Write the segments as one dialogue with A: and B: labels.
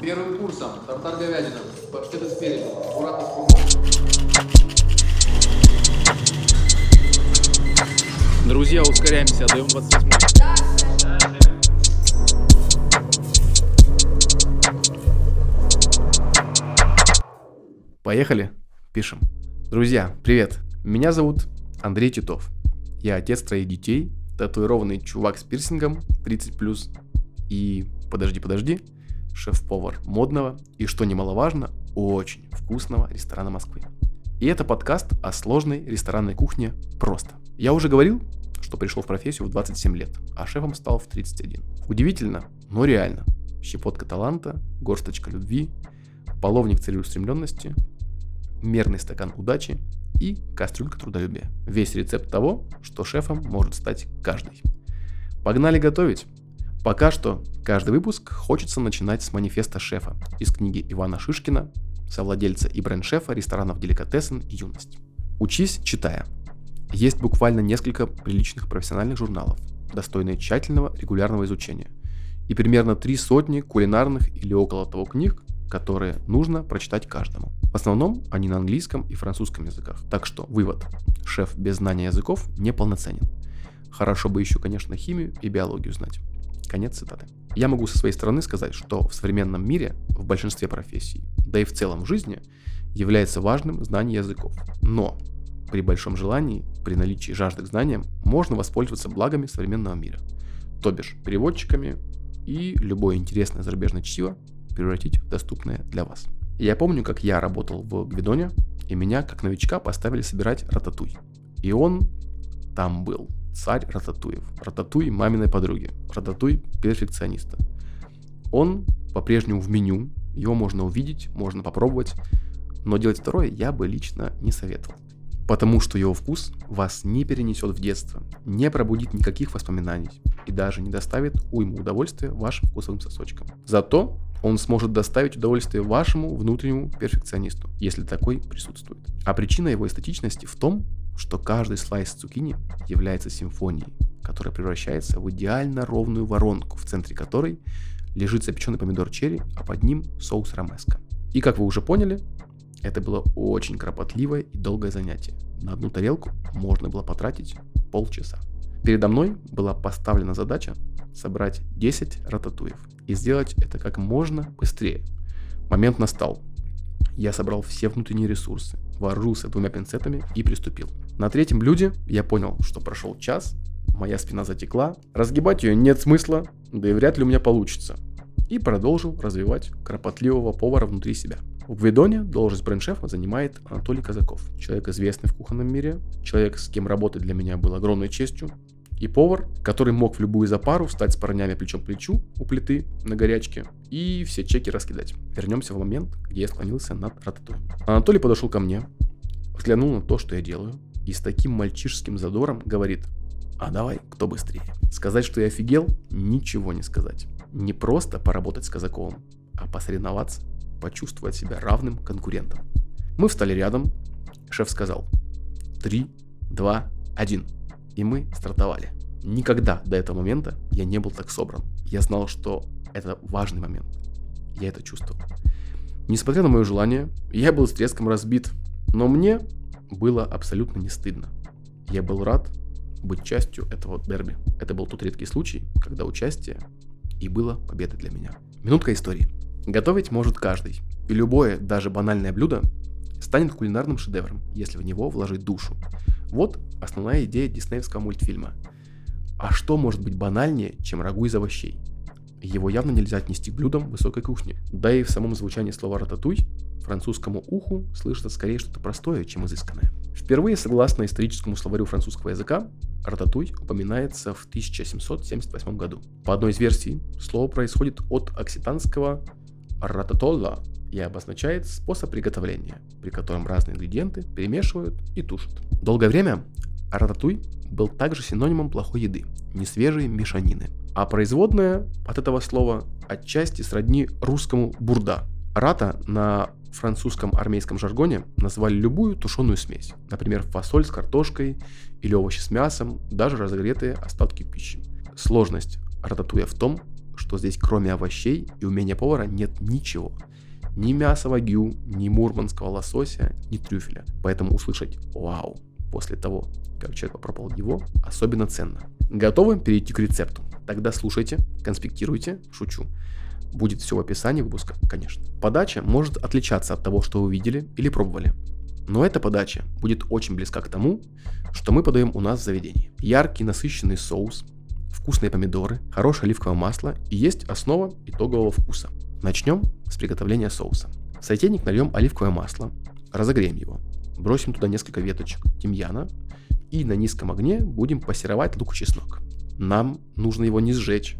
A: Первым курсом тартар говядина, паштеты спереди, аккуратно с.
B: Друзья, ускоряемся, отдаем 28
C: Поехали? Пишем. Друзья, привет. Меня зовут Андрей Титов. Я отец троих детей, татуированный чувак с пирсингом 30+, и, подожди, подожди, шеф-повар модного и, что немаловажно, очень вкусного ресторана Москвы. И это подкаст о сложной ресторанной кухне просто. Я уже говорил, что пришел в профессию в 27 лет, а шефом стал в 31. Удивительно, но реально. Щепотка таланта, горсточка любви, половник целеустремленности, мерный стакан удачи и кастрюлька трудолюбия. Весь рецепт того, что шефом может стать каждый. Погнали готовить! Пока что каждый выпуск хочется начинать с манифеста шефа из книги Ивана Шишкина, совладельца и бренд-шефа ресторанов «Деликатесен» и «Юность». Учись, читая. Есть буквально несколько приличных профессиональных журналов, достойные тщательного регулярного изучения, и примерно три сотни кулинарных или около того книг, которые нужно прочитать каждому. В основном они на английском и французском языках. Так что вывод. Шеф без знания языков неполноценен. Хорошо бы еще, конечно, химию и биологию знать. Конец цитаты. Я могу со своей стороны сказать, что в современном мире, в большинстве профессий, да и в целом в жизни, является важным знание языков. Но при большом желании, при наличии жажды к знаниям, можно воспользоваться благами современного мира. То бишь переводчиками и любое интересное зарубежное чтиво превратить в доступное для вас. Я помню, как я работал в Гвидоне, и меня, как новичка, поставили собирать рататуй. И он там был. Царь Рататуев. Рататуй маминой подруги. Рататуй перфекциониста. Он по-прежнему в меню, его можно увидеть, можно попробовать, но делать второе я бы лично не советовал. Потому что его вкус вас не перенесет в детство, не пробудит никаких воспоминаний и даже не доставит уйму удовольствия вашим вкусовым сосочкам. Зато он сможет доставить удовольствие вашему внутреннему перфекционисту, если такой присутствует. А причина его эстетичности в том, что каждый слайс цукини является симфонией, которая превращается в идеально ровную воронку, в центре которой лежит запеченный помидор черри, а под ним соус ромеско. И как вы уже поняли, это было очень кропотливое и долгое занятие. На одну тарелку можно было потратить полчаса. Передо мной была поставлена задача собрать 10 рататуев и сделать это как можно быстрее. Момент настал. Я собрал все внутренние ресурсы, вооружился двумя пинцетами и приступил. На третьем блюде я понял, что прошел час, моя спина затекла, разгибать ее нет смысла, да и вряд ли у меня получится. И продолжил развивать кропотливого повара внутри себя. В Гвидоне должность бренд-шефа занимает Анатолий Казаков. Человек известный в кухонном мире, человек, с кем работать для меня было огромной честью, и повар, который мог в любую запару встать с парнями плечом к плечу у плиты на горячке и все чеки раскидать. Вернемся в момент, где я склонился над рататуем. Анатолий подошел ко мне, взглянул на то, что я делаю, и с таким мальчишеским задором говорит, а давай, кто быстрее. Сказать, что я офигел, ничего не сказать. Не просто поработать с Казаковым, а посоревноваться, почувствовать себя равным конкурентом. Мы встали рядом, шеф сказал, три, два, один и мы стартовали. Никогда до этого момента я не был так собран. Я знал, что это важный момент. Я это чувствовал. Несмотря на мое желание, я был с треском разбит, но мне было абсолютно не стыдно. Я был рад быть частью этого дерби. Это был тот редкий случай, когда участие и было победой для меня. Минутка истории. Готовить может каждый. И любое, даже банальное блюдо станет кулинарным шедевром, если в него вложить душу. Вот основная идея диснеевского мультфильма. А что может быть банальнее, чем рагу из овощей? Его явно нельзя отнести к блюдам высокой кухни. Да и в самом звучании слова «рататуй» французскому уху слышится скорее что-то простое, чем изысканное. Впервые, согласно историческому словарю французского языка, рататуй упоминается в 1778 году. По одной из версий, слово происходит от окситанского рататолла и обозначает способ приготовления, при котором разные ингредиенты перемешивают и тушат. Долгое время рататуй был также синонимом плохой еды, несвежей мешанины. А производная от этого слова отчасти сродни русскому бурда. Рата на французском армейском жаргоне называли любую тушеную смесь, например, фасоль с картошкой или овощи с мясом, даже разогретые остатки пищи. Сложность рататуя в том, что здесь кроме овощей и умения повара нет ничего. Ни мяса вагю, ни мурманского лосося, ни трюфеля. Поэтому услышать «Вау!» после того, как человек попробовал его, особенно ценно. Готовы перейти к рецепту? Тогда слушайте, конспектируйте, шучу. Будет все в описании выпуска, конечно. Подача может отличаться от того, что вы видели или пробовали. Но эта подача будет очень близка к тому, что мы подаем у нас в заведении. Яркий насыщенный соус, вкусные помидоры, хорошее оливковое масло и есть основа итогового вкуса. Начнем с приготовления соуса. В сотейник нальем оливковое масло, разогреем его, бросим туда несколько веточек тимьяна и на низком огне будем пассеровать лук и чеснок. Нам нужно его не сжечь,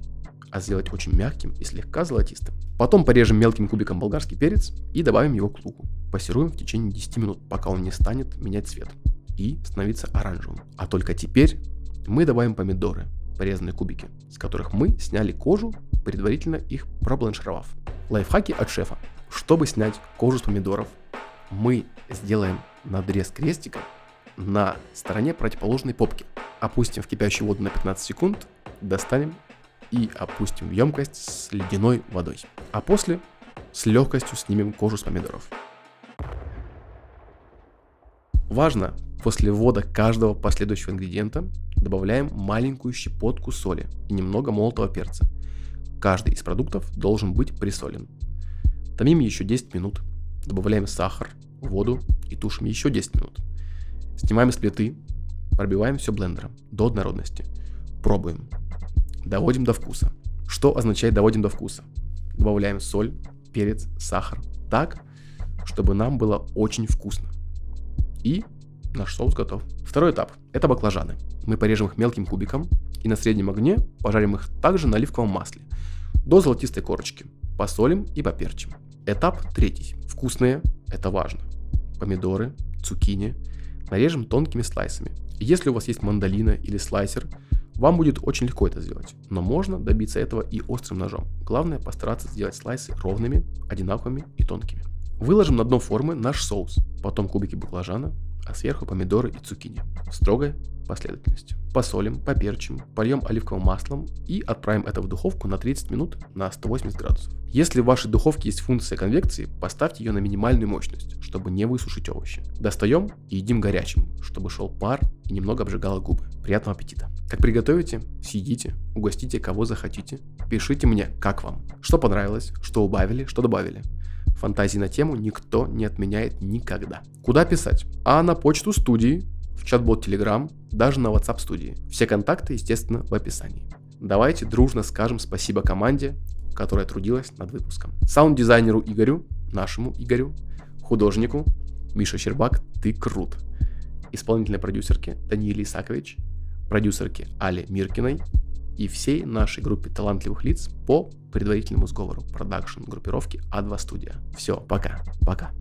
C: а сделать очень мягким и слегка золотистым. Потом порежем мелким кубиком болгарский перец и добавим его к луку. Пассируем в течение 10 минут, пока он не станет менять цвет и становиться оранжевым. А только теперь мы добавим помидоры, порезанные кубики, с которых мы сняли кожу, предварительно их пробланшировав. Лайфхаки от шефа. Чтобы снять кожу с помидоров, мы сделаем надрез крестика на стороне противоположной попки. Опустим в кипящую воду на 15 секунд, достанем и опустим в емкость с ледяной водой. А после с легкостью снимем кожу с помидоров. Важно, после ввода каждого последующего ингредиента добавляем маленькую щепотку соли и немного молотого перца. Каждый из продуктов должен быть присолен. Томим еще 10 минут. Добавляем сахар, воду и тушим еще 10 минут. Снимаем с плиты, пробиваем все блендером до однородности. Пробуем. Доводим до вкуса. Что означает доводим до вкуса? Добавляем соль, перец, сахар так, чтобы нам было очень вкусно. И наш соус готов. Второй этап – это баклажаны. Мы порежем их мелким кубиком и на среднем огне пожарим их также на оливковом масле до золотистой корочки. Посолим и поперчим. Этап третий. Вкусные – это важно. Помидоры, цукини нарежем тонкими слайсами. Если у вас есть мандолина или слайсер, вам будет очень легко это сделать, но можно добиться этого и острым ножом. Главное постараться сделать слайсы ровными, одинаковыми и тонкими. Выложим на дно формы наш соус, потом кубики баклажана, а сверху помидоры и цукини. В строгой последовательности. Посолим, поперчим, польем оливковым маслом и отправим это в духовку на 30 минут на 180 градусов. Если в вашей духовке есть функция конвекции, поставьте ее на минимальную мощность, чтобы не высушить овощи. Достаем и едим горячим, чтобы шел пар и немного обжигало губы. Приятного аппетита! Как приготовите, съедите, угостите кого захотите. Пишите мне, как вам, что понравилось, что убавили, что добавили. Фантазии на тему никто не отменяет никогда. Куда писать? А на почту студии, в чат-бот Telegram, даже на WhatsApp студии. Все контакты, естественно, в описании. Давайте дружно скажем спасибо команде, которая трудилась над выпуском. Саунд-дизайнеру Игорю, нашему Игорю, художнику Миша Щербак, ты крут. Исполнительной продюсерке Данииле Исакович, продюсерке Але Миркиной и всей нашей группе талантливых лиц по предварительному сговору продакшн группировки А2 Студия. Все, пока, пока.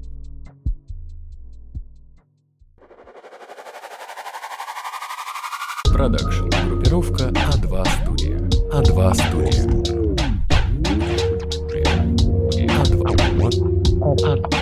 D: Продакшн. Группировка А2 Студия. А2 Студия. А2. А2.